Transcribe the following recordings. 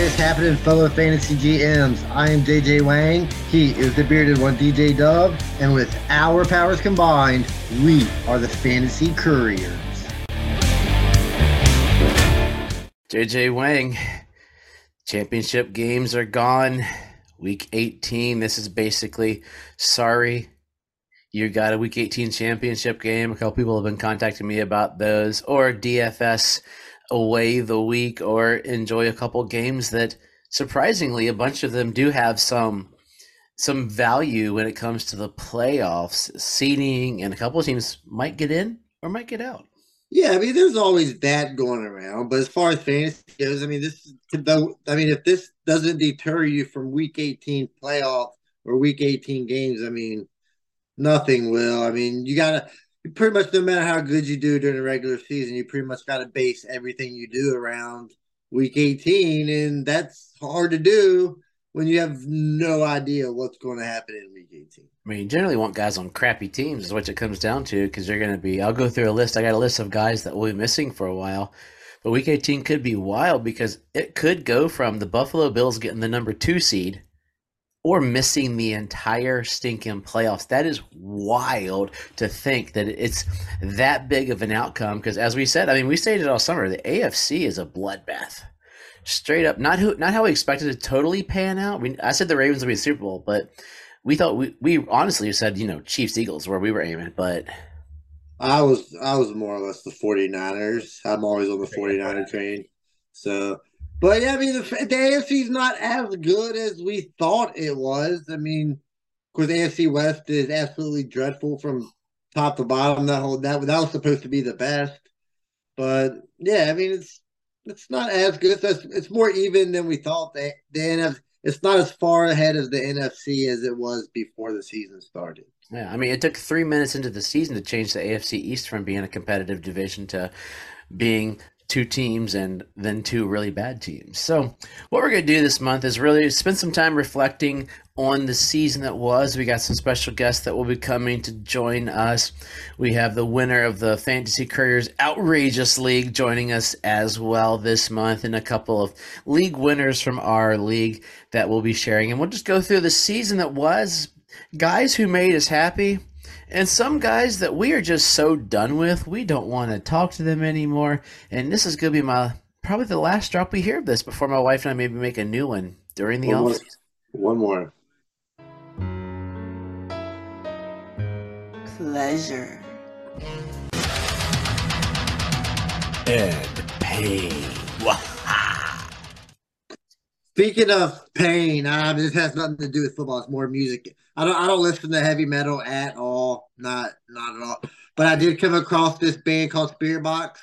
is happening, fellow fantasy GMs? I am JJ Wang. He is the bearded one, DJ Dove. And with our powers combined, we are the Fantasy Couriers. JJ Wang, championship games are gone. Week 18. This is basically sorry. You got a week 18 championship game. A couple people have been contacting me about those, or DFS away the week, or enjoy a couple games that surprisingly a bunch of them do have some some value when it comes to the playoffs, seeding, and a couple of teams might get in or might get out. Yeah, I mean, there's always that going around. But as far as fantasy goes, I mean, this I mean, if this doesn't deter you from Week 18 playoff or Week 18 games, I mean, nothing will. I mean, you gotta pretty much no matter how good you do during the regular season, you pretty much gotta base everything you do around Week 18, and that's hard to do when you have no idea what's going to happen in week 18. I mean, you generally want guys on crappy teams, is what it comes down to, because you're going to be. I'll go through a list. I got a list of guys that will be missing for a while. But week 18 could be wild because it could go from the Buffalo Bills getting the number two seed or missing the entire stinking playoffs. That is wild to think that it's that big of an outcome. Because as we said, I mean, we stated all summer, the AFC is a bloodbath straight up not who not how we expected it to totally pan out. We, I said the Ravens would be the Super Bowl, but we thought we we honestly said you know Chiefs Eagles where we were aiming, but I was I was more or less the 49ers. I'm always on the 49er train. So, but yeah, I mean the, the AFC is not as good as we thought it was. I mean, of course, AFC West is absolutely dreadful from top to bottom. That whole that that was supposed to be the best, but yeah, I mean it's it's not as good. It's, it's more even than we thought. The, the NFC, it's not as far ahead of the NFC as it was before the season started. Yeah, I mean, it took three minutes into the season to change the AFC East from being a competitive division to being two teams and then two really bad teams. So, what we're going to do this month is really spend some time reflecting on the season that was. We got some special guests that will be coming to join us. We have the winner of the Fantasy Couriers Outrageous League joining us as well this month, and a couple of league winners from our league that we'll be sharing. And we'll just go through the season that was, guys who made us happy and some guys that we are just so done with, we don't want to talk to them anymore. And this is going to be my probably the last drop we hear of this before my wife and I maybe make a new one during the one more, One more. Pleasure. And pain. Speaking of pain, uh, this has nothing to do with football. It's more music. I don't I don't listen to heavy metal at all. Not not at all. But I did come across this band called Spiritbox.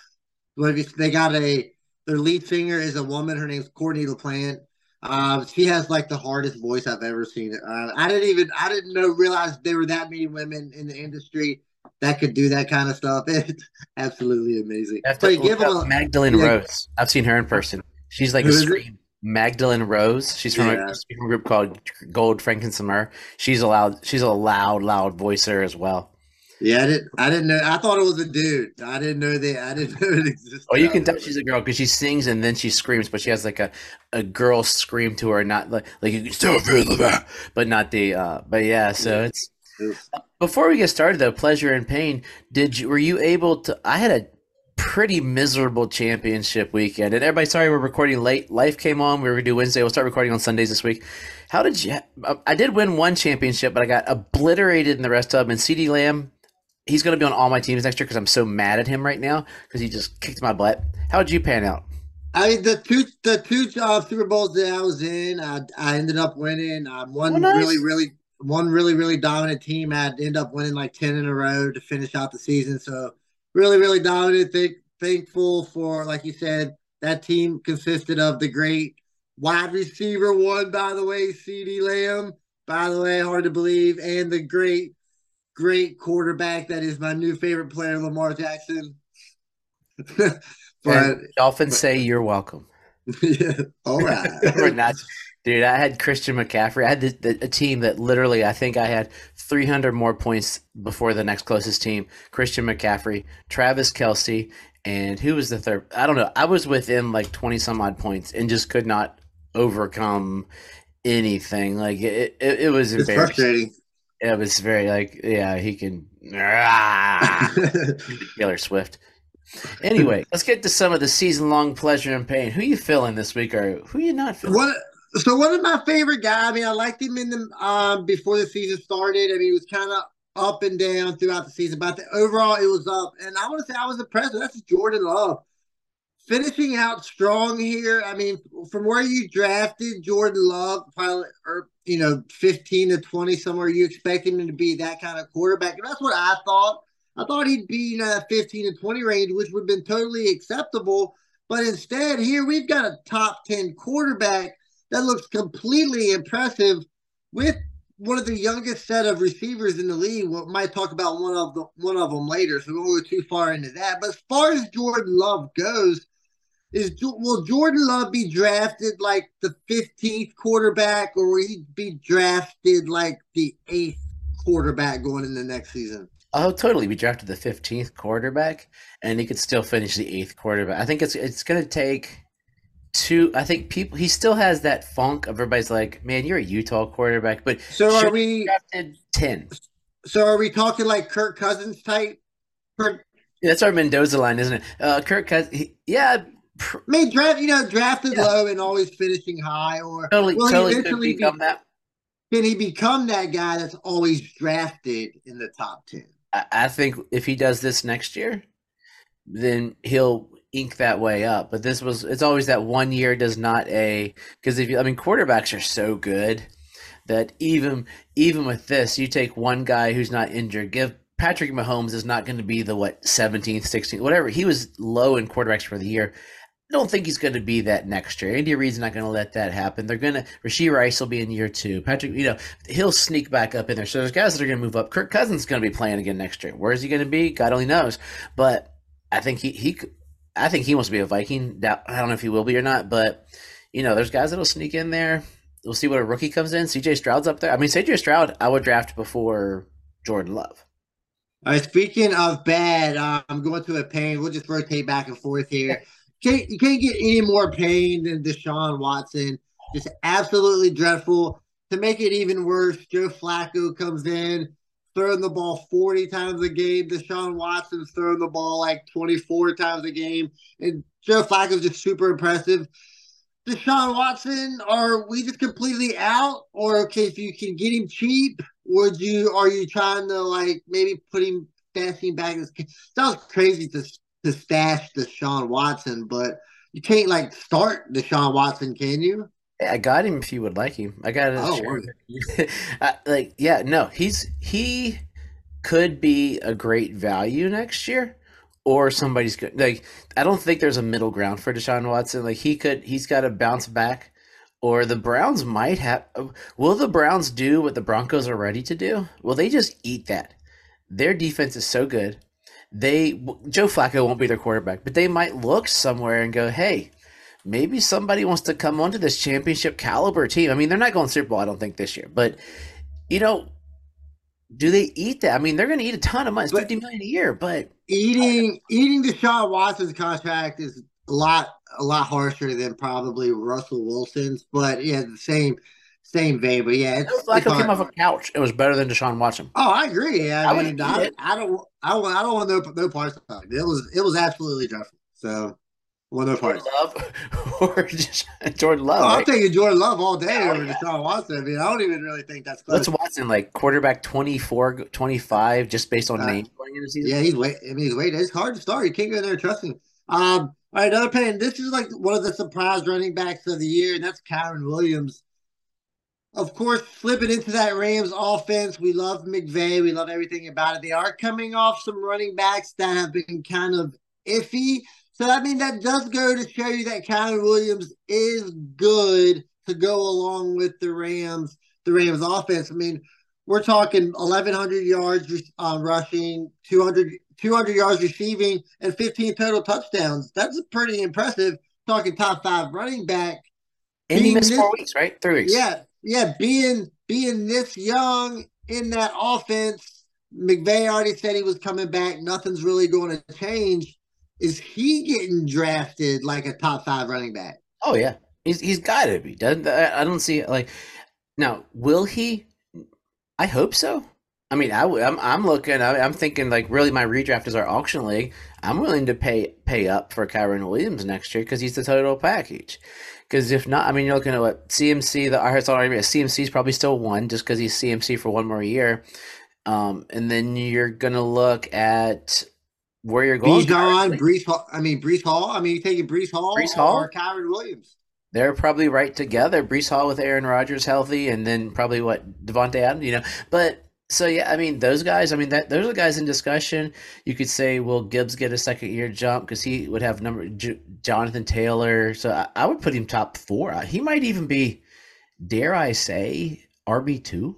They got a their lead singer is a woman. Her name's Courtney LaPlante. Uh, she has like the hardest voice I've ever seen. Uh, I didn't even I didn't know realize there were that many women in the industry that could do that kind of stuff. It's absolutely amazing. So give them a, Magdalene yeah. Rose. I've seen her in person. She's like Who a scream. Magdalene Rose. She's from yeah. a group called Gold Frankincense Myrrh. She's a loud. She's a loud, loud voicer as well. Yeah, I didn't. I didn't know. I thought it was a dude. I didn't know that. I didn't know it existed. Oh, you can tell she's a girl because she sings and then she screams, but she has like a, a girl scream to her, not like like you can still feel the but not the. uh But yeah, so it's. Before we get started, though, pleasure and pain. Did you were you able to? I had a pretty miserable championship weekend. And everybody, sorry we're recording late. Life came on. We were gonna do Wednesday. We'll start recording on Sundays this week. How did you? I did win one championship, but I got obliterated in the rest of them. And CeeDee Lamb, he's gonna be on all my teams next year because I'm so mad at him right now because he just kicked my butt. How did you pan out? I mean, the two the two uh, Super Bowls that I was in, I, I ended up winning. I won oh, nice. really really one really really dominant team. I ended up winning like ten in a row to finish out the season. So really, really dominant. Think, thankful for, like you said, that team consisted of the great wide receiver one, by the way, CeeDee Lamb, by the way, hard to believe, and the great, great quarterback that is my new favorite player, Lamar Jackson. but and Dolphins but, say you're welcome. yeah, all right. We're not Dude, I had Christian McCaffrey. I had the, the, a team that literally, I think I had 300 more points before the next closest team. Christian McCaffrey, Travis Kelce, and who was the third? I don't know. I was within like 20 some odd points and just could not overcome anything. Like it, it, it was it's frustrating. It was very like, yeah, he can. Ah, Taylor Swift. Anyway, let's get to some of the season-long pleasure and pain. Who you feeling this week, or who you not feeling? What? So one of my favorite guys. I mean, I liked him in the um before the season started. I mean, he was kind of up and down throughout the season, but the, overall it was up. And I want to say I was impressed. That's Jordan Love finishing out strong here. I mean, from where you drafted Jordan Love, probably or you know, fifteen to twenty somewhere, you expect him to be that kind of quarterback, and that's what I thought. I thought he'd be in that fifteen to twenty range, which would have been totally acceptable. But instead, here we've got a top ten quarterback that looks completely impressive with one of the youngest set of receivers in the league. We might talk about one of the one of them later, so we won't go too far into that. But as far as Jordan Love goes, is will Jordan Love be drafted like the fifteenth quarterback, or will he be drafted like the eighth quarterback going in the next season? Oh, I'll totally be drafted the fifteenth quarterback, and he could still finish the eighth quarterback. I think it's it's going to take two. I think people he still has that funk of everybody's like, man, you're a Utah quarterback, but so are we drafted ten? So are we talking like Kirk Cousins type? Kirk, yeah, that's our Mendoza line, isn't it? Uh, Kirk Cousins, yeah. I mean, draft you know drafted yeah. low and always finishing high, or totally, will totally he eventually become be, that? Can he become that guy that's always drafted in the top ten? I, I think if he does this next year, then he'll ink that way up. But this was it's always that one year does not a because if you I mean quarterbacks are so good that even even with this, you take one guy who's not injured, give Patrick Mahomes is not going to be the what 17th, 16th, whatever. He was low in quarterbacks for the year. I don't think he's going to be that next year. Andy Reid's not going to let that happen. They're going to Rashee Rice will be in year two. Patrick, you know, he'll sneak back up in there. So there's guys that are going to move up. Kirk Cousins is going to be playing again next year. Where is he going to be? God only knows. But I think he he I think he wants to be a Viking. I don't know if he will be or not, but you know, there's guys that'll sneak in there. We'll see what a rookie comes in. CJ Stroud's up there. I mean, CJ Stroud, I would draft before Jordan Love. All right, speaking of bad, uh, I'm going through a pain. We'll just rotate back and forth here. Can't, you can't get any more pain than Deshaun Watson. Just absolutely dreadful. To make it even worse, Joe Flacco comes in throwing the ball 40 times a game. Deshaun Watson's throwing the ball like 24 times a game. And Joe Flacco's just super impressive. Deshaun Watson, are we just completely out? Or okay, if you can get him cheap, would you are you trying to like maybe put him stashing back? Sounds crazy to to stash Deshaun Watson, but you can't like start Deshaun Watson, can you? I got him if you would like him. I got it. Oh, uh, like yeah, no, he's he could be a great value next year, or somebody's good. Like I don't think there's a middle ground for Deshaun Watson. Like he could, he's got to bounce back, or the Browns might have. Will the Browns do what the Broncos are ready to do? Will they just eat that? Their defense is so good. They Joe Flacco won't be their quarterback, but they might look somewhere and go, "Hey, maybe somebody wants to come onto this championship caliber team. I mean, they're not going Super Bowl, I don't think, this year, but you know, do they eat that? I mean, they're going to eat a ton of money, it's fifty million a year, but eating eating Deshaun Watson's contract is a lot a lot harsher than probably Russell Wilson's, but yeah, the same same vein. But yeah, it's, like came off a couch. It was better than Deshaun Watson. Oh, I agree. I, I mean, I, I, don't, I don't, I don't want no no parts of it. It was it was absolutely dreadful. So one of Jordan Love or just Jordan Love. Oh, right? I'm taking Jordan Love all day oh, over yeah. Deshaun Watson. I mean, I don't even really think that's close. What's Watson like quarterback 24, 25 just based on uh, name going into the season? Yeah, he's wait. I mean, he's waiting. It's hard to start. You can't go in there trusting. Um, all right, another pain. This is like one of the surprise running backs of the year, and that's Kyren Williams. Of course, flipping into that Rams offense, we love McVay. We love everything about it. They are coming off some running backs that have been kind of iffy. So I mean that does go to show you that Kyren Williams is good to go along with the Rams, the Rams offense. I mean, we're talking 1,100 yards uh, rushing, 200, 200 yards receiving, and 15 total touchdowns. That's pretty impressive. Talking top five running back. And he missed this, four weeks, right? Three weeks. Yeah, yeah. Being being this young in that offense, McVay already said he was coming back. Nothing's really going to change is he getting drafted like a top five running back? Oh yeah, He's he's got to be. Doesn't I don't see like now. Will he? I hope so. I mean, I, am I'm looking. I, am thinking like really, my redraft is our auction league. I'm willing to pay pay up for Kyren Williams next year because he's the total package. Because if not, I mean, you're looking at what CMC. The I heard already CMC is probably still one just because he's CMC for one more year. Um, and then you're gonna look at where you're going. Bijan, Breece Hall. I mean, Breece Hall. I mean, you taking Breece Hall, Breece Hall, or Kyren Williams. They're probably right together. Breece Hall with Aaron Rodgers healthy, and then probably what Davante Adams. You know, but so yeah, I mean those guys. I mean that those are guys in discussion. You could say, will Gibbs get a second year jump because he would have number J- Jonathan Taylor. So I, I, would put him top four. He might even be, dare I say, RB two.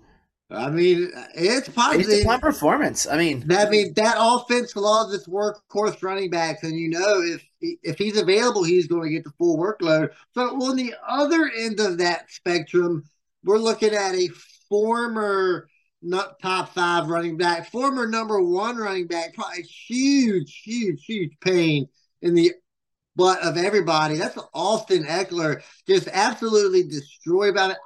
I mean, it's possible. Based upon performance. I mean, I mean that offense loves its workhorse running backs, and you know if if he's available, he's going to get the full workload. So on the other end of that spectrum, we're looking at a former not top five running back, former number one running back, probably huge, huge, huge pain in the butt of everybody. That's Austin Ekeler, just absolutely destroyed by it.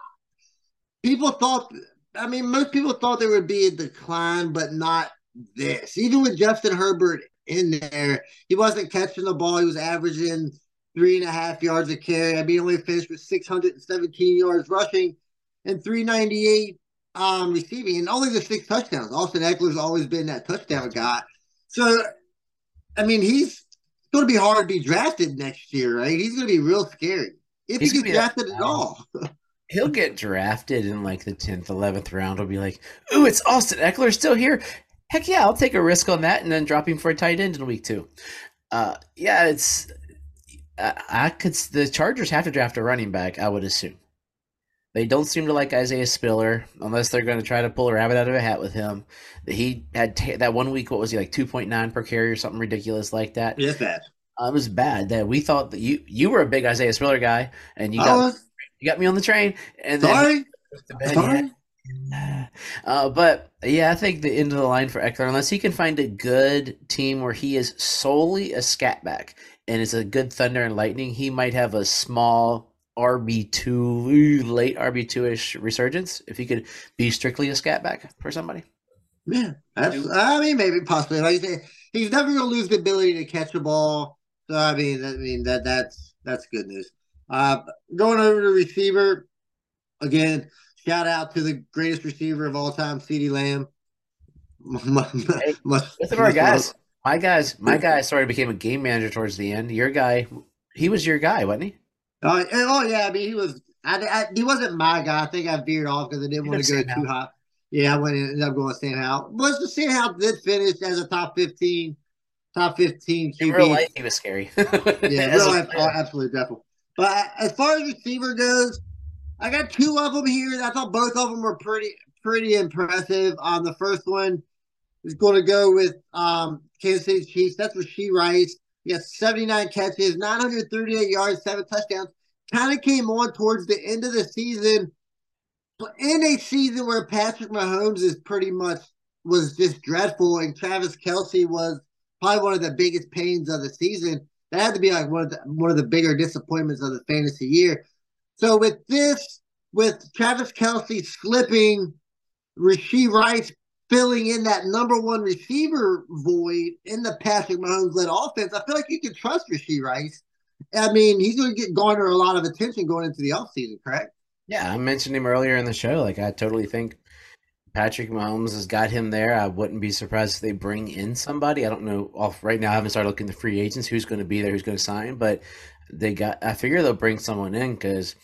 People thought, I mean, most people thought there would be a decline, but not this. Even with Justin Herbert in there, he wasn't catching the ball. He was averaging three and a half yards a carry. I mean, he only finished with 617 yards rushing and 398 um, receiving and only the six touchdowns. Austin Ekeler's always been that touchdown guy. So, I mean, he's going to be hard to be drafted next year, right? He's going to be real scary if he's he gets drafted at all. He'll get drafted in like the 10th, 11th round. He'll be like, ooh, it's Austin Ekeler still here. Heck yeah, I'll take a risk on that and then drop him for a tight end in week two. Uh, yeah, it's. I, I could. The Chargers have to draft a running back, I would assume. They don't seem to like Isaiah Spiller unless they're going to try to pull a rabbit out of a hat with him. That he had t- that one week. What was he like? Two point nine per carry or something ridiculous like that. It's bad. Uh, it was bad. That we thought that you you were a big Isaiah Spiller guy, and you got was, you got me on the train. And sorry, sorry. Uh, but yeah, I think the end of the line for Ekeler, unless he can find a good team where he is solely a scat back and it's a good Thunder and Lightning, he might have a small RB two, late RB two ish resurgence. If he could be strictly a scat back for somebody. Yeah, I mean, maybe possibly. Like you say, he's never going to lose the ability to catch a ball. So I mean, I mean that that's that's good news. Uh, going over to receiver again. Shout out to the greatest receiver of all time, CeeDee Lamb. hey, of our guys. My guys, my guy sort of became a game manager towards the end. Your guy, he was your guy, wasn't he? Uh, oh yeah, I mean he was. I, I, he wasn't my guy. I think I veered off because I didn't want to go too high. Yeah, I went and ended up going Howell. But the Sam Howell did finish as a top fifteen, top fifteen QB. In real life, he was scary. yeah, real life, absolutely definitely. But as far as receiver goes, I got two of them here. I thought both of them were pretty pretty impressive. On um, the first one is going to go with um, Kansas City Chiefs. That's Rashee Rice. He has 79 catches, 938 yards, seven touchdowns. Kind of came on towards the end of the season. But in a season where Patrick Mahomes is pretty much was just dreadful and Travis Kelce was probably one of the biggest pains of the season. That had to be like one of the one of the bigger disappointments of the fantasy year. So with this, with Travis Kelce slipping, Rashee Rice filling in that number one receiver void in the Patrick Mahomes led offense, I feel like you can trust Rashee Rice. I mean, he's going to get garner a lot of attention going into the offseason, correct? Yeah, I mentioned him earlier in the show. Like, I totally think Patrick Mahomes has got him there. I wouldn't be surprised if they bring in somebody. I don't know. Off right now, I haven't started looking at the free agents, who's going to be there, who's going to sign, but they got. I figure they'll bring someone in because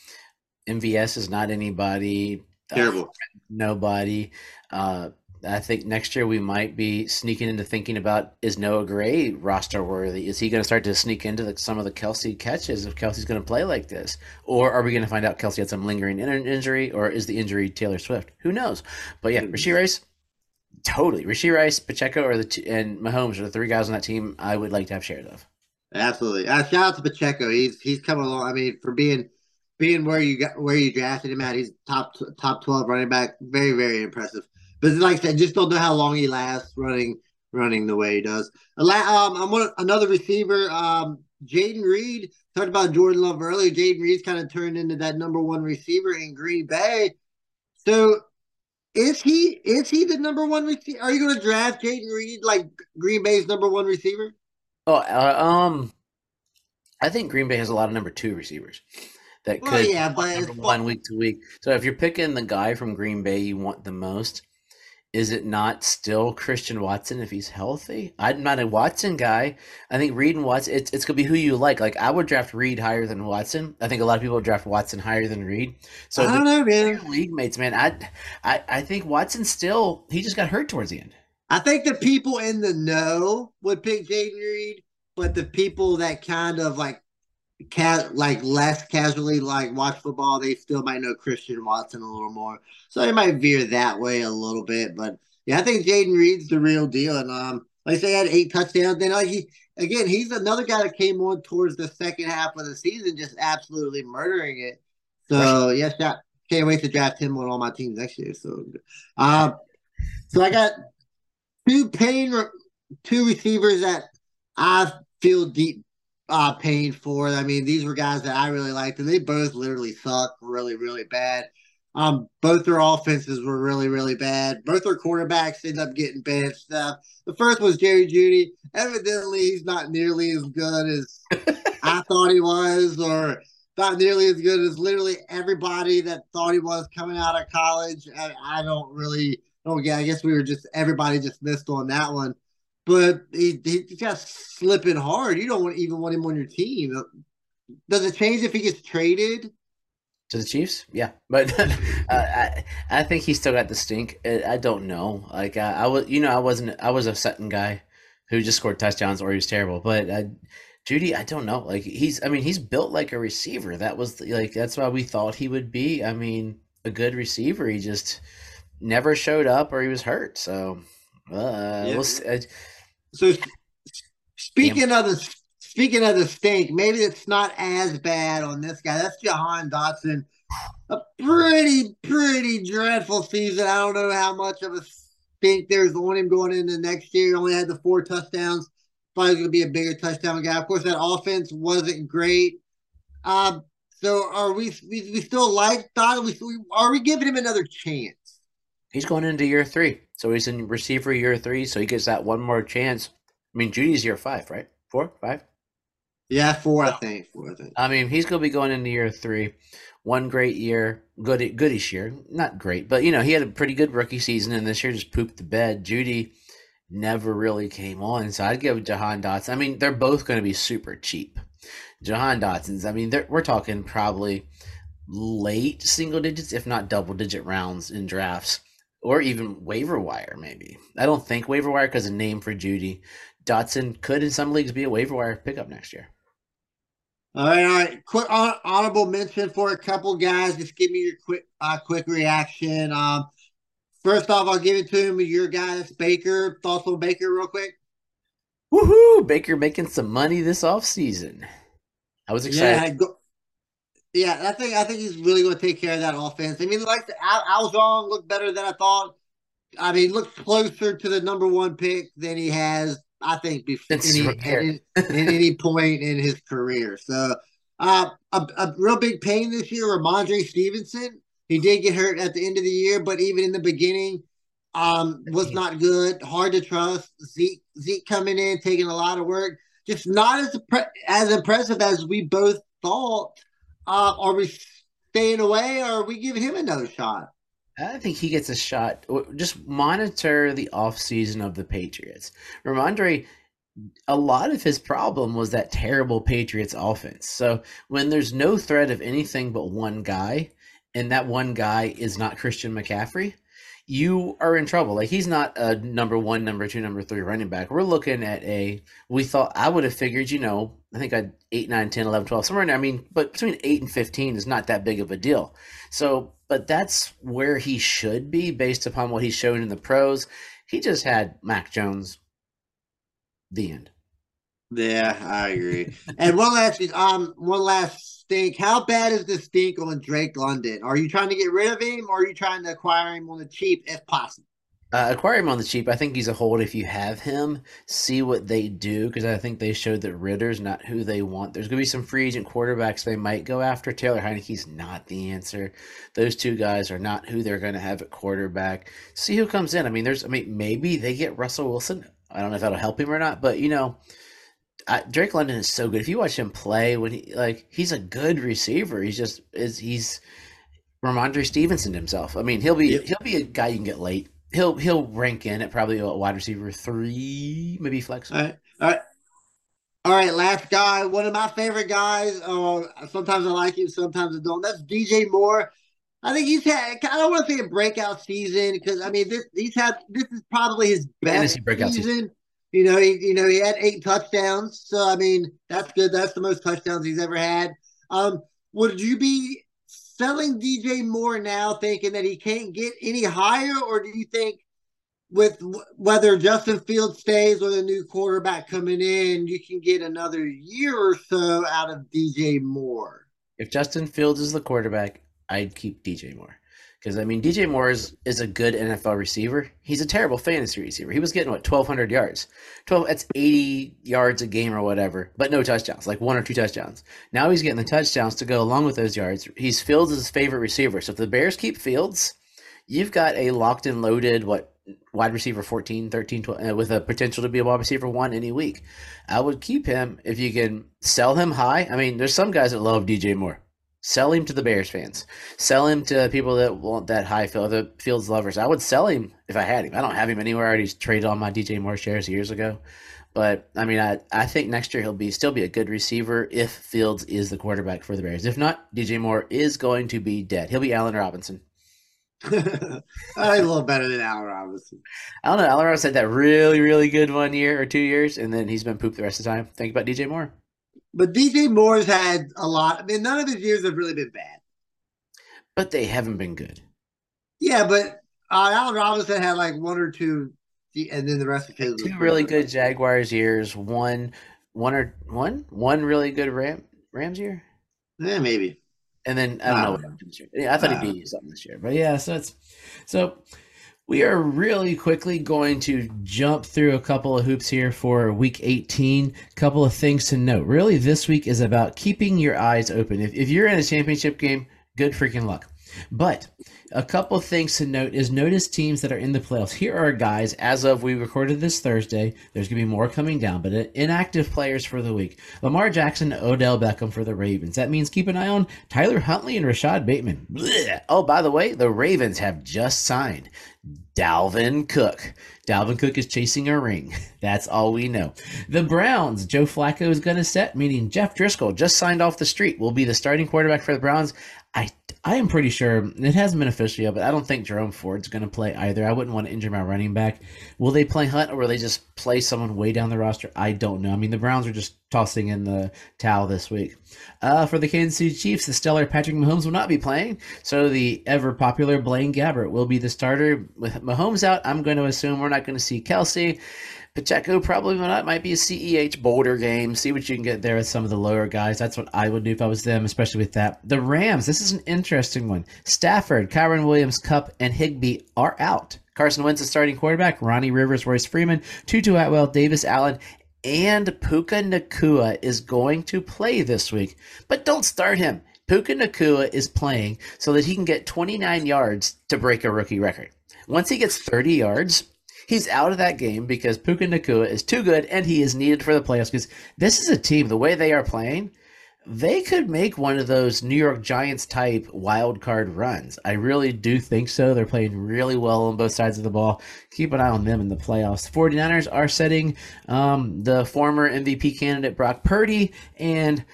MVS is not anybody. Terrible. Uh, nobody. Uh, I think next year we might be sneaking into thinking about is Noah Gray roster worthy? Is he going to start to sneak into the, some of the Kelce catches if Kelce's going to play like this? Or are we going to find out Kelce had some lingering injury or is the injury Taylor Swift? Who knows? But yeah, Rashee Rice, totally. Rashee Rice, Pacheco, or the t- and Mahomes are the three guys on that team I would like to have shares of. Absolutely. Uh, shout out to Pacheco. He's he's coming along. I mean, for being being where you got where you drafted him at, he's top top twelve running back. Very very impressive. But like I said, just don't know how long he lasts running running the way he does. Um, I'm one, another receiver. Um, Jayden Reed talked about Jordan Love earlier. Jayden Reed's kind of turned into that number one receiver in Green Bay. So is he is he the number one receiver? Are you going to draft Jayden Reed like Green Bay's number one receiver? Oh, uh, um, I think Green Bay has a lot of number two receivers that could well, yeah, but one week to week. So if you're picking the guy from Green Bay you want the most, is it not still Christian Watson if he's healthy? I'm not a Watson guy. I think Reed and Watson, it's, it's going to be who you like. Like, I would draft Reed higher than Watson. I think a lot of people would draft Watson higher than Reed. So, I don't know, man. League mates, man, I, I, I think Watson still, he just got hurt towards the end. I think the people in the know would pick Jayden Reed, but the people that kind of like cat like less casually like watch football, they still might know Christian Watson a little more. So they might veer that way a little bit. But yeah, I think Jayden Reed's the real deal. And um like I say, had eight touchdowns. Then like he again, he's another guy that came on towards the second half of the season, just absolutely murdering it. So yes, yeah, can't wait to draft him on all my teams next year. So um so I got two pain two receivers that I feel deep uh, paying for. I mean, these were guys that I really liked, and they both literally suck really, really bad. Um, both their offenses were really, really bad. Both their quarterbacks ended up getting benched. Uh, the first was Jerry Jeudy. Evidently, he's not nearly as good as I thought he was, or not nearly as good as literally everybody that thought he was coming out of college. I, I don't really, oh yeah, I guess we were just everybody just missed on that one but he, he's just slipping hard. You don't want, even want him on your team. Does it change if he gets traded? To the Chiefs, yeah, but uh, I I think he still got the stink. I don't know. Like I, I, was, you know, I wasn't. I was a Sutton guy who just scored touchdowns or he was terrible. But uh, Jeudy, I don't know. Like he's, I mean, he's built like a receiver. That was like that's why we thought he would be. I mean, a good receiver. He just never showed up or he was hurt. So uh, yeah. we'll see. So speaking of the speaking of the stink, maybe it's not as bad on this guy. That's Jahan Dotson. A pretty, pretty dreadful season. I don't know how much of a stink there's on him going into next year. He only had the four touchdowns. Probably going to be a bigger touchdown guy. Of course, that offense wasn't great. Um, so are we, we? We still like Dotson? We, are we giving him another chance? He's going into year three. So he's in receiver year three, so he gets that one more chance. I mean, Jeudy's year five, right? Four, five? Yeah, four, I think. Four, I think. I mean, he's going to be going into year three. One great year, good, goodish year. Not great, but you know, he had a pretty good rookie season, and this year just pooped the bed. Jeudy never really came on, so I'd give Jahan Dotson. I mean, they're both going to be super cheap. Jahan Dotson's. I mean, we're talking probably late single digits, if not double digit rounds in drafts or even waiver wire, maybe. I don't think waiver wire because a name for Jeudy. Dotson could in some leagues be a waiver wire pickup next year. All right, all right. Quick honorable mention for a couple guys. Just give me your quick, uh, quick reaction. Um, first off, I'll give it to him. Your guy, that's Baker. Thoughts on Baker, real quick. Woohoo! Baker making some money this off season. I was excited. Yeah, go, yeah, I think I think he's really going to take care of that offense. I mean, like Al, Al Wrong looked better than I thought. I mean, looked closer to the number one pick than he has, I think, before any, any, at any point in his career. So, uh, a, a real big pain this year, Rhamondre Stevenson. He did get hurt at the end of the year, but even in the beginning, um, was not good. Hard to trust. Zeke Zeke coming in, taking a lot of work, just not as as impressive as we both thought. Uh, are we staying away, or are we giving him another shot? I think he gets a shot. Just monitor the offseason of the Patriots. Rhamondre, a lot of his problem was that terrible Patriots offense. So when there's no threat of anything but one guy, and that one guy is not Christian McCaffrey, you are in trouble. Like he's not a number one, number two, number three running back. We're looking at a, we thought, I would have figured, you know, I think I 8, 9, 10, 11, 12, somewhere in there. I mean, but between 8 and 15 is not that big of a deal. So, but that's where he should be based upon what he's shown in the pros. He just had Mac Jones. The end. Yeah, I agree. and one last, um, one last stink. How bad is the stink on Drake London? Are you trying to get rid of him or are you trying to acquire him on the cheap if possible? Uh, acquire him on the cheap. I think he's a hold if you have him. See what they do because I think they showed that Ridder's not who they want. There's going to be some free agent quarterbacks they might go after. Taylor Heinicke's not the answer. Those two guys are not who they're going to have at quarterback. See who comes in. I mean, there's. I mean, maybe they get Russell Wilson. I don't know if that'll help him or not, but you know, I, Drake London is so good. If you watch him play, when he like he's a good receiver. He's just is he's Rhamondre Stevenson himself. I mean, he'll be yep. he'll be a guy you can get late he'll he'll rank in at probably a wide receiver three, maybe flex. All right, all right, all right. Last guy, one of my favorite guys. Uh, sometimes I like him, sometimes I don't. That's DJ Moore. I think he's had. I don't want to say a breakout season because I mean this. He's had. This is probably his best season. season. You know, he you know he had eight touchdowns. So I mean that's good. That's the most touchdowns he's ever had. Um, would you be selling DJ Moore now, thinking that he can't get any higher, or do you think with whether Justin Fields stays or the new quarterback coming in, you can get another year or so out of DJ Moore? If Justin Fields is the quarterback, I'd keep DJ Moore. Because I mean, DJ Moore is, is a good NFL receiver. He's a terrible fantasy receiver. He was getting what twelve hundred yards, twelve. That's eighty yards a game or whatever, but no touchdowns, like one or two touchdowns. Now he's getting the touchdowns to go along with those yards. He's Fields' his favorite receiver. So if the Bears keep Fields, you've got a locked and loaded what wide receiver 14, 13, 12, uh, with a potential to be a wide receiver one any week. I would keep him if you can sell him high. I mean, there's some guys that love DJ Moore. Sell him to the Bears fans. Sell him to people that want that high field, the Fields lovers. I would sell him if I had him. I don't have him anywhere. I already traded on my DJ Moore shares years ago. But I mean, I, I think next year he'll be still be a good receiver if Fields is the quarterback for the Bears. If not, DJ Moore is going to be dead. He'll be Allen Robinson. a little better than Allen Robinson. I don't know. Allen Robinson had that really, really good one year or two years, and then he's been pooped the rest of the time. Think about DJ Moore. But DJ Moore's had a lot. I mean, none of his years have really been bad. But they haven't been good. Yeah, but uh, Allen Robinson had like one or two, and then the rest of his two really good Jaguars years. One, one or one, one really good Ram Rams year. Yeah, maybe. And then I don't know. Yeah, I thought uh, he'd be something this year, but yeah. So it's so we are really quickly going to jump through a couple of hoops here for week 18. Couple of things to note. Really, this week is about keeping your eyes open. If, if you're in a championship game, good freaking luck. But a couple things to note is notice teams that are in the playoffs. Here are guys, as of we recorded this Thursday, there's going to be more coming down, but uh, inactive players for the week. Lamar Jackson, Odell Beckham for the Ravens. That means keep an eye on Tyler Huntley and Rashod Bateman. Blech. Oh, by the way, the Ravens have just signed Dalvin Cook. Dalvin Cook is chasing a ring. That's all we know. The Browns, Joe Flacco is going to set, meaning Jeff Driskel just signed off the street, will be the starting quarterback for the Browns. I am pretty sure it hasn't been official yet, but I don't think Jerome Ford's going to play either. I wouldn't want to injure my running back. Will they play Hunt or will they just play someone way down the roster? I don't know. I mean, the Browns are just tossing in the towel this week. Uh, for the Kansas City Chiefs, the stellar Patrick Mahomes will not be playing, so the ever popular Blaine Gabbert will be the starter. With Mahomes out, I'm going to assume we're not going to see Kelce. Pacheco probably not might be a CEH Boulder game. See what you can get there with some of the lower guys. That's what I would do if I was them, especially with that. The Rams, this is an interesting one. Stafford, Kyren Williams, Kupp, and Higbee are out. Carson Wentz is starting quarterback. Ronnie Rivers, Royce Freeman, Tutu Atwell, Davis Allen, and Puka Nacua is going to play this week. But don't start him. Puka Nacua is playing so that he can get 29 yards to break a rookie record. Once he gets 30 yards, he's out of that game because Puka Nacua is too good and he is needed for the playoffs because this is a team, the way they are playing, they could make one of those New York Giants type wild card runs. I really do think so. They're playing really well on both sides of the ball. Keep an eye on them in the playoffs. 49ers are setting um, the former MVP candidate Brock Purdy and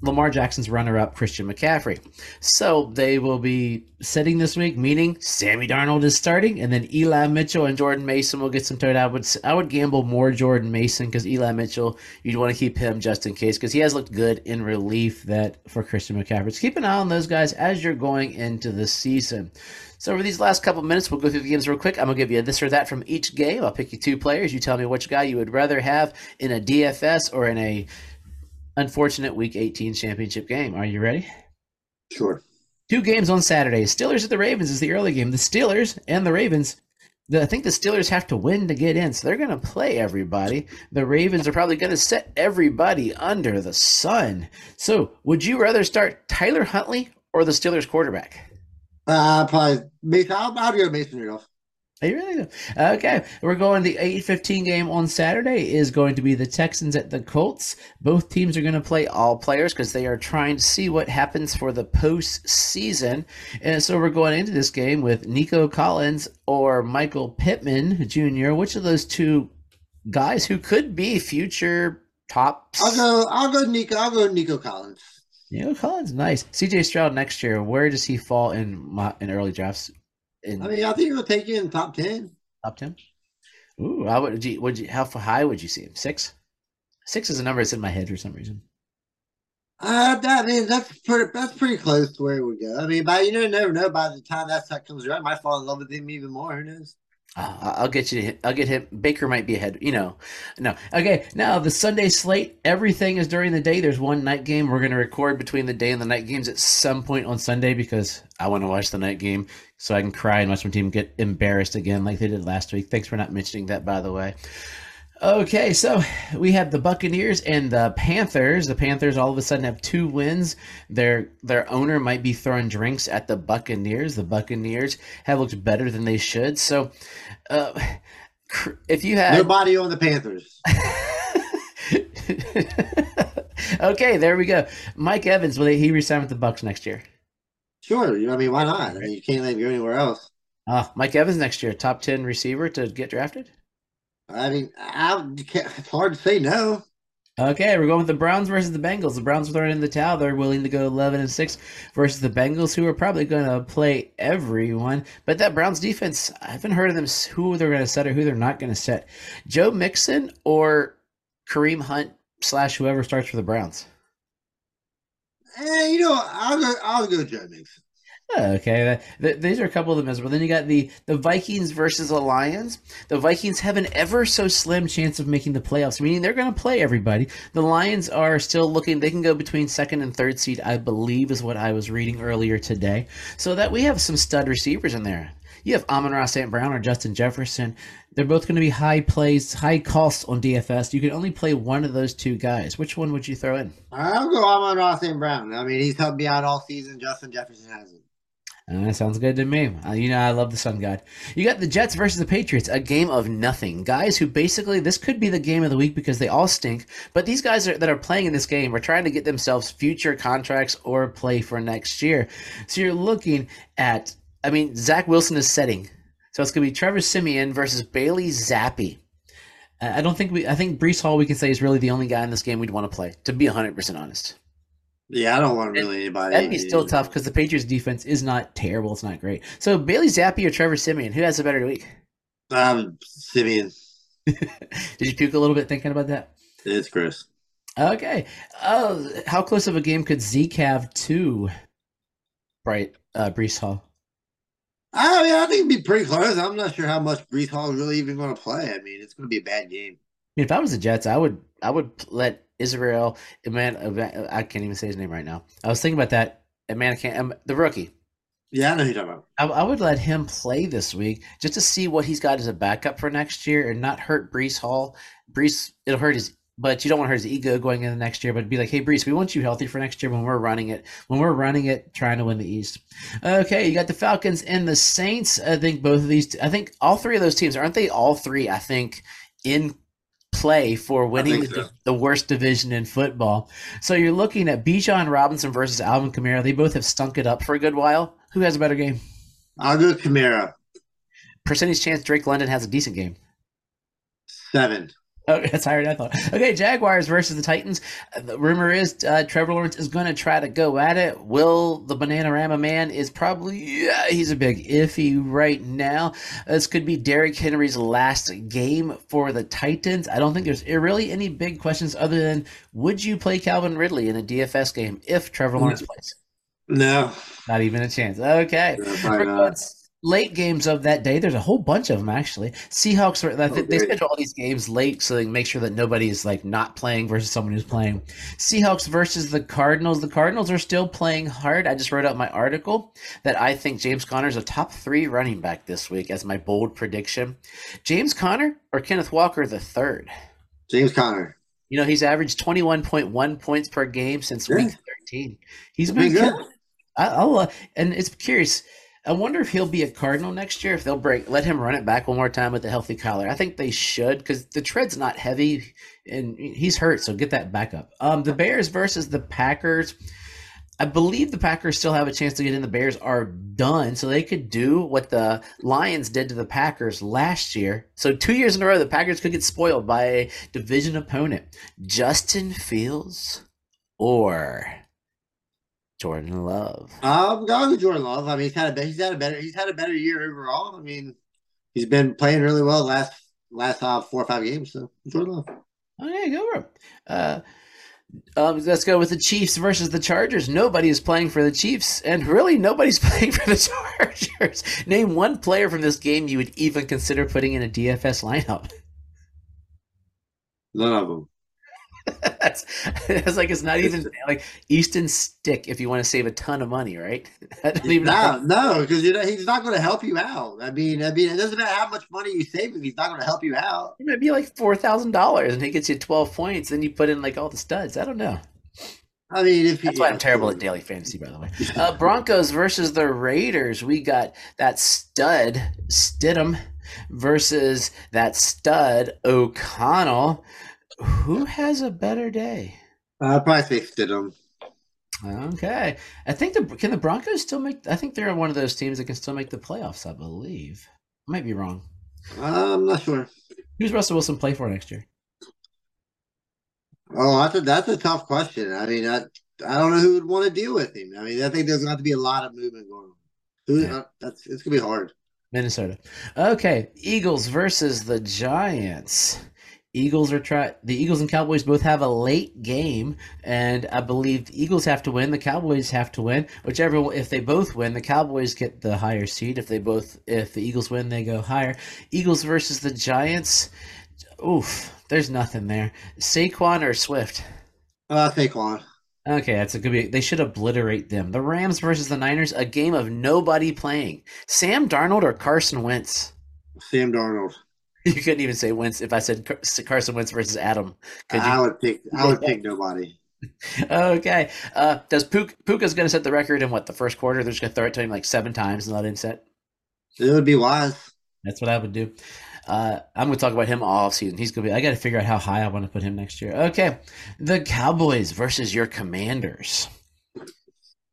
Lamar Jackson's runner up, Christian McCaffrey. So they will be setting this week, meaning Sammy Darnold is starting, and then Eli Mitchell and Jordan Mason will get some toad. I would I would gamble more Jordan Mason because Eli Mitchell, you'd want to keep him just in case because he has looked good in relief that for Christian McCaffrey. So keep an eye on those guys as you're going into the season. So over these last couple minutes, we'll go through the games real quick. I'm gonna give you this or that from each game. I'll pick you two players. You tell me which guy you would rather have in a DFS or in a unfortunate Week 18 championship game. Are you ready? Sure. Two games on Saturday. Steelers at the Ravens is the early game. The Steelers and the Ravens I think the Steelers have to win to get in, so they're going to play everybody. The Ravens are probably going to set everybody under the sun. So, would you rather start Tyler Huntley or the Steelers quarterback? Uh, probably Mason. I'll, I'll go Mason Rudolph. Are you really? Okay, we're going. The eight fifteen game on Saturday is going to be the Texans at the Colts. Both teams are going to play all players because they are trying to see what happens for the postseason. And so we're going into this game with Nico Collins or Michael Pittman Jr. Which of those two guys who could be future top? I'll go. I'll go Nico. I'll go Nico Collins. Nico Collins, nice. CJ Stroud next year. Where does he fall in my, in early drafts? I mean, I think he'll take you in top ten. Top ten. Ooh, how would you? Would you? How high would you see him? Six. Six is a number that's in my head for some reason. Uh, that I mean, that's pretty. That's pretty close to where we go. I mean, by you know, never know. By the time that stuff comes around, I might fall in love with him even more. Who knows? Uh, I'll get you. I'll get him. Baker might be ahead. You know, no. Okay, now the Sunday slate. Everything is during the day. There's one night game. We're going to record between the day and the night games at some point on Sunday because I want to watch the night game so I can cry and watch my team get embarrassed again like they did last week. Thanks for not mentioning that, by the way. Okay, so we have the Buccaneers and the Panthers. The Panthers all of a sudden have two wins. Their their owner might be throwing drinks at the Buccaneers. The Buccaneers have looked better than they should. So, uh, if you had nobody on the Panthers. okay, there we go. Mike Evans will he resign with the Bucks next year? Sure. I mean, why not? I mean, you can't let him go anywhere else. Uh, Mike Evans next year, top ten receiver to get drafted. I mean, I, it's hard to say no. Okay, we're going with the Browns versus the Bengals. The Browns are throwing in the towel. They're willing to go 11 and 6 versus the Bengals, who are probably going to play everyone. But that Browns defense, I haven't heard of them who they're going to set or who they're not going to set. Joe Mixon or Kareem Hunt slash whoever starts for the Browns. Eh, you know, I'll go. I'll go Joe Mixon. Okay, these are a couple of them as well. Then you got the the Vikings versus the Lions. The Vikings have an ever so slim chance of making the playoffs, meaning they're going to play everybody. The Lions are still looking; they can go between second and third seed, I believe, is what I was reading earlier today. So that we have some stud receivers in there. You have Amon-Ra St. Brown or Justin Jefferson. They're both going to be high plays, high costs on DFS. You can only play one of those two guys. Which one would you throw in? I'll go Amon-Ra St. Brown. I mean, he's helped me out all season. Justin Jefferson hasn't. Uh, that sounds good to me. Uh, you know, I love the Sun God. You got the Jets versus the Patriots, a game of nothing. Guys who basically, this could be the game of the week because they all stink. But these guys are, that are playing in this game are trying to get themselves future contracts or play for next year. So you're looking at, I mean, Zach Wilson is setting. So it's going to be Trevor Siemian versus Bailey Zappe. Uh, I don't think we, I think Breece Hall, we can say, is really the only guy in this game we'd want to play, to be 100% honest. Yeah, I don't want really anybody. That'd be still tough because the Patriots defense is not terrible. It's not great. So Bailey Zappe or Trevor Siemian, who has a better week? Um, Siemian. Did you puke a little bit thinking about that? It's Chris. Okay. Oh, how close of a game could Zeke have to Bright uh, Breece Hall? I mean, I think it'd be pretty close. I'm not sure how much Breece Hall is really even going to play. I mean, it's going to be a bad game. I mean, if I was the Jets, I would I would let Israel, man, I can't even say his name right now. I was thinking about that. Man, I can't. Um, the rookie. Yeah, I know who you're talking about. I, I, would let him play this week just to see what he's got as a backup for next year and not hurt Breece Hall. Breece, it'll hurt his, but you don't want to hurt his ego going into the next year. But be like, hey, Breece, we want you healthy for next year when we're running it. When we're running it, trying to win the East. Okay, you got the Falcons and the Saints. I think both of these. I think all three of those teams aren't they all three? I think in play for winning so. the, the, worst division in football. So you're looking at Bijan Robinson versus Alvin Kamara. They both have stunk it up for a good while. Who has a better game? I'll go Kamara. Percentage chance Drake London has a decent game. Seven. Oh, that's higher than I thought. Okay, Jaguars versus the Titans. Uh, the rumor is uh, Trevor Lawrence is going to try to go at it. Will the Bananarama man is probably yeah, he's a big iffy right now. Uh, this could be Derrick Henry's last game for the Titans. I don't think there's really any big questions other than would you play Calvin Ridley in a DFS game if Trevor mm. Lawrence plays? No, not even a chance. Okay, no, late games of that day. There's a whole bunch of them actually. Seahawks are Oh, they schedule all these games late so they can make sure that nobody is like not playing versus someone who's playing. Seahawks versus the Cardinals. The Cardinals are still playing hard. I just wrote out my article that I think James Conner is a top three running back this week as my bold prediction. James Conner or Kenneth Walker the third. James Conner. You know he's averaged twenty one point one points per game since Yeah. week thirteen. He's Been been good. I, I'll uh, and it's curious. I wonder if he'll be a Cardinal next year. If they'll break, let him run it back one more time with a healthy Kyler. I think they should because the tread's not heavy and he's hurt. So get that back up. Um, the Bears versus the Packers. I believe the Packers still have a chance to get in. The Bears are done, so they could do what the Lions did to the Packers last year. So two years in a row, the Packers could get spoiled by a division opponent. Justin Fields or Jordan Love. I'm going with Jordan Love. I mean, he's had a he's had a better he's had a better year overall. I mean, he's been playing really well last last uh, four or five games. So Jordan Love. Okay, go for it. Uh, um, let's go with the Chiefs versus the Chargers. Nobody is playing for the Chiefs, and really nobody's playing for the Chargers. Name one player from this game you would even consider putting in a DFS lineup. None of them. that's, that's like it's not even like Easton Stick if you want to save a ton of money, right? No, no, because you know he's not going to help you out. I mean, I mean, it doesn't matter how much money you save if he's not going to help you out. It might be like four thousand dollars, and he gets you twelve points. Then you put in like all the studs. I don't know. I mean, if That's he, why I'm terrible at daily fantasy, by the way. Uh, Broncos versus the Raiders. We got that stud Stidham versus that stud O'Connell. Who has a better day? I'd probably say Stidham. Okay, I think the can the Broncos still make. I think they're one of those teams that can still make the playoffs. I believe. I might be wrong. I'm not sure. Who's Russell Wilson play for next year? Oh, that's a that's a tough question. I mean, I I don't know who would want to deal with him. I mean, I think there's going to have to be a lot of movement going on. Who? Yeah. Uh, that's it's going to be hard. Minnesota. Okay, Eagles versus the Giants. Eagles are try the Eagles and Cowboys both have a late game, and I believe the Eagles have to win. The Cowboys have to win. Whichever if they both win, the Cowboys get the higher seed. If they both if the Eagles win, they go higher. Eagles versus the Giants. Oof, there's nothing there. Saquon or Swift. Uh, Saquon. Okay, that's a good. Be, they should obliterate them. The Rams versus the Niners, a game of nobody playing. Sam Darnold or Carson Wentz. Sam Darnold. You couldn't even say Wentz if I said Carson Wentz versus Adam. Could I you? would pick. I would pick nobody. Okay. Uh, does Puka, Puka's going to set the record in what the first quarter? They're just going to throw it to him like seven times and let him set. It would be wise. That's what I would do. Uh, I'm going to talk about him all season. He's going to be. I got to figure out how high I want to put him next year. Okay, the Cowboys versus your Commanders.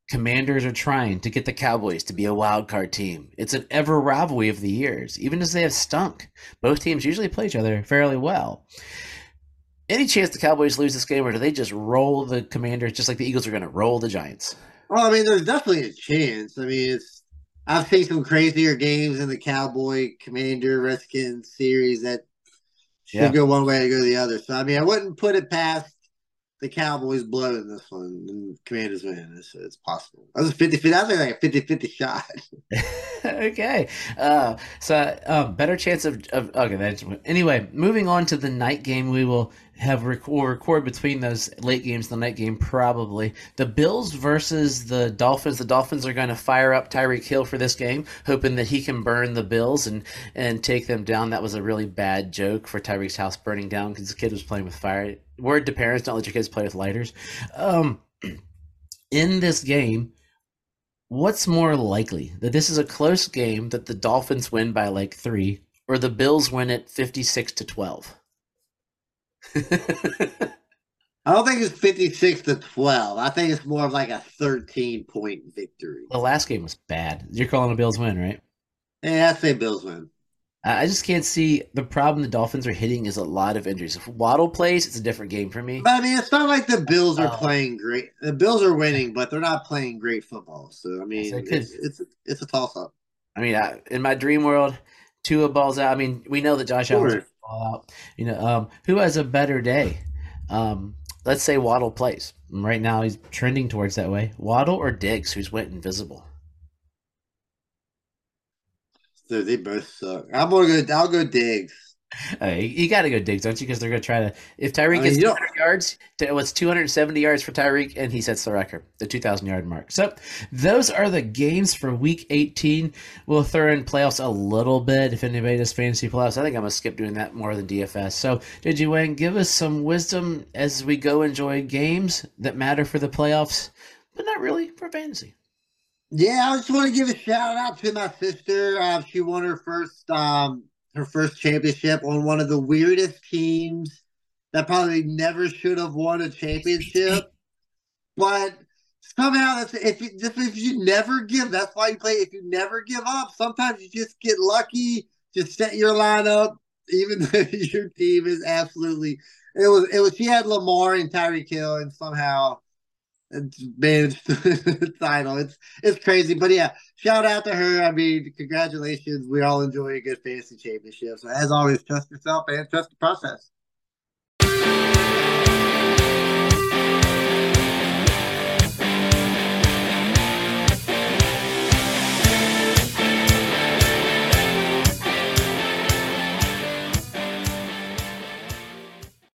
Commanders are trying to get the Cowboys to be a wild card team. It's an ever rivalry of the years, even as they have stunk. Both teams usually play each other fairly well. Any chance the Cowboys lose this game, or do they just roll the Commanders just like the Eagles are going to roll the Giants? Well, I mean, there's definitely a chance. I mean, it's. I've seen some crazier games in the Cowboy Commander Redskins series that should Yeah. go one way or go the other. So I mean, I wouldn't put it past the Cowboys blowing this one and Commanders win. It's, it's possible. That was a 50 That's like a 50 50 shot. okay. Uh, so uh, better chance of, of okay. That's, anyway, moving on to the night game, we will have rec- we'll record between those late games, the night game probably. The Bills versus the Dolphins. The Dolphins are going to fire up Tyreek Hill for this game, hoping that he can burn the Bills and and take them down. That was a really bad joke for Tyreek's house burning down because the kid was playing with fire. Word to parents: don't let your kids play with lighters. Um, in this game. What's more likely that this is a close game that the Dolphins win by like three, or the Bills win it fifty-six to twelve? I don't think it's 56 to 12. I think it's more of like a 13 point victory. the last game was bad. You're calling a Bills win, right? Yeah, I'd say Bills win. I I just can't see the problem the Dolphins are hitting is a lot of injuries. If Waddle plays, it's a different game for me. But I mean, it's not like the Bills are Oh. playing great. The Bills are winning, but they're not playing great football. So I mean, So it it's it's, it's a toss up. I mean, I, in my dream world, Tua balls out. I mean, we know that Josh Allen's Sure. gonna out. You know, um, who has a better day? Um, let's say Waddle plays. Right now, he's trending towards that way. Waddle or Diggs, who's went invisible. So they both suck. I'm gonna go. I'll go Diggs. Uh, you, you got to go Diggs, don't you? Because they're going to try to. If Tyreek I gets mean, you 200 yards, it was 270 yards for Tyreek, and he sets the record, the 2,000 yard mark. So those are the games for Week 18. We'll throw in playoffs a little bit if anybody does fantasy playoffs. I think I'm going to skip doing that more than DFS. So, did you Wang give us some wisdom as we go enjoy games that matter for the playoffs, but not really for fantasy? Yeah, I just want to give a shout out to my sister. Uh, she won her first um her first championship on one of the weirdest teams that probably never should have won a championship. But somehow that's if you just if you never give, that's why you play. If you never give up, sometimes you just get lucky. Just set your lineup, even though your team is absolutely. It was it was she had Lamar and Tyreek Hill, and somehow managed the title. It's it's crazy, but yeah, shout out to her. I mean, congratulations. We all enjoy a good fantasy championship. So as always, trust yourself and trust the process.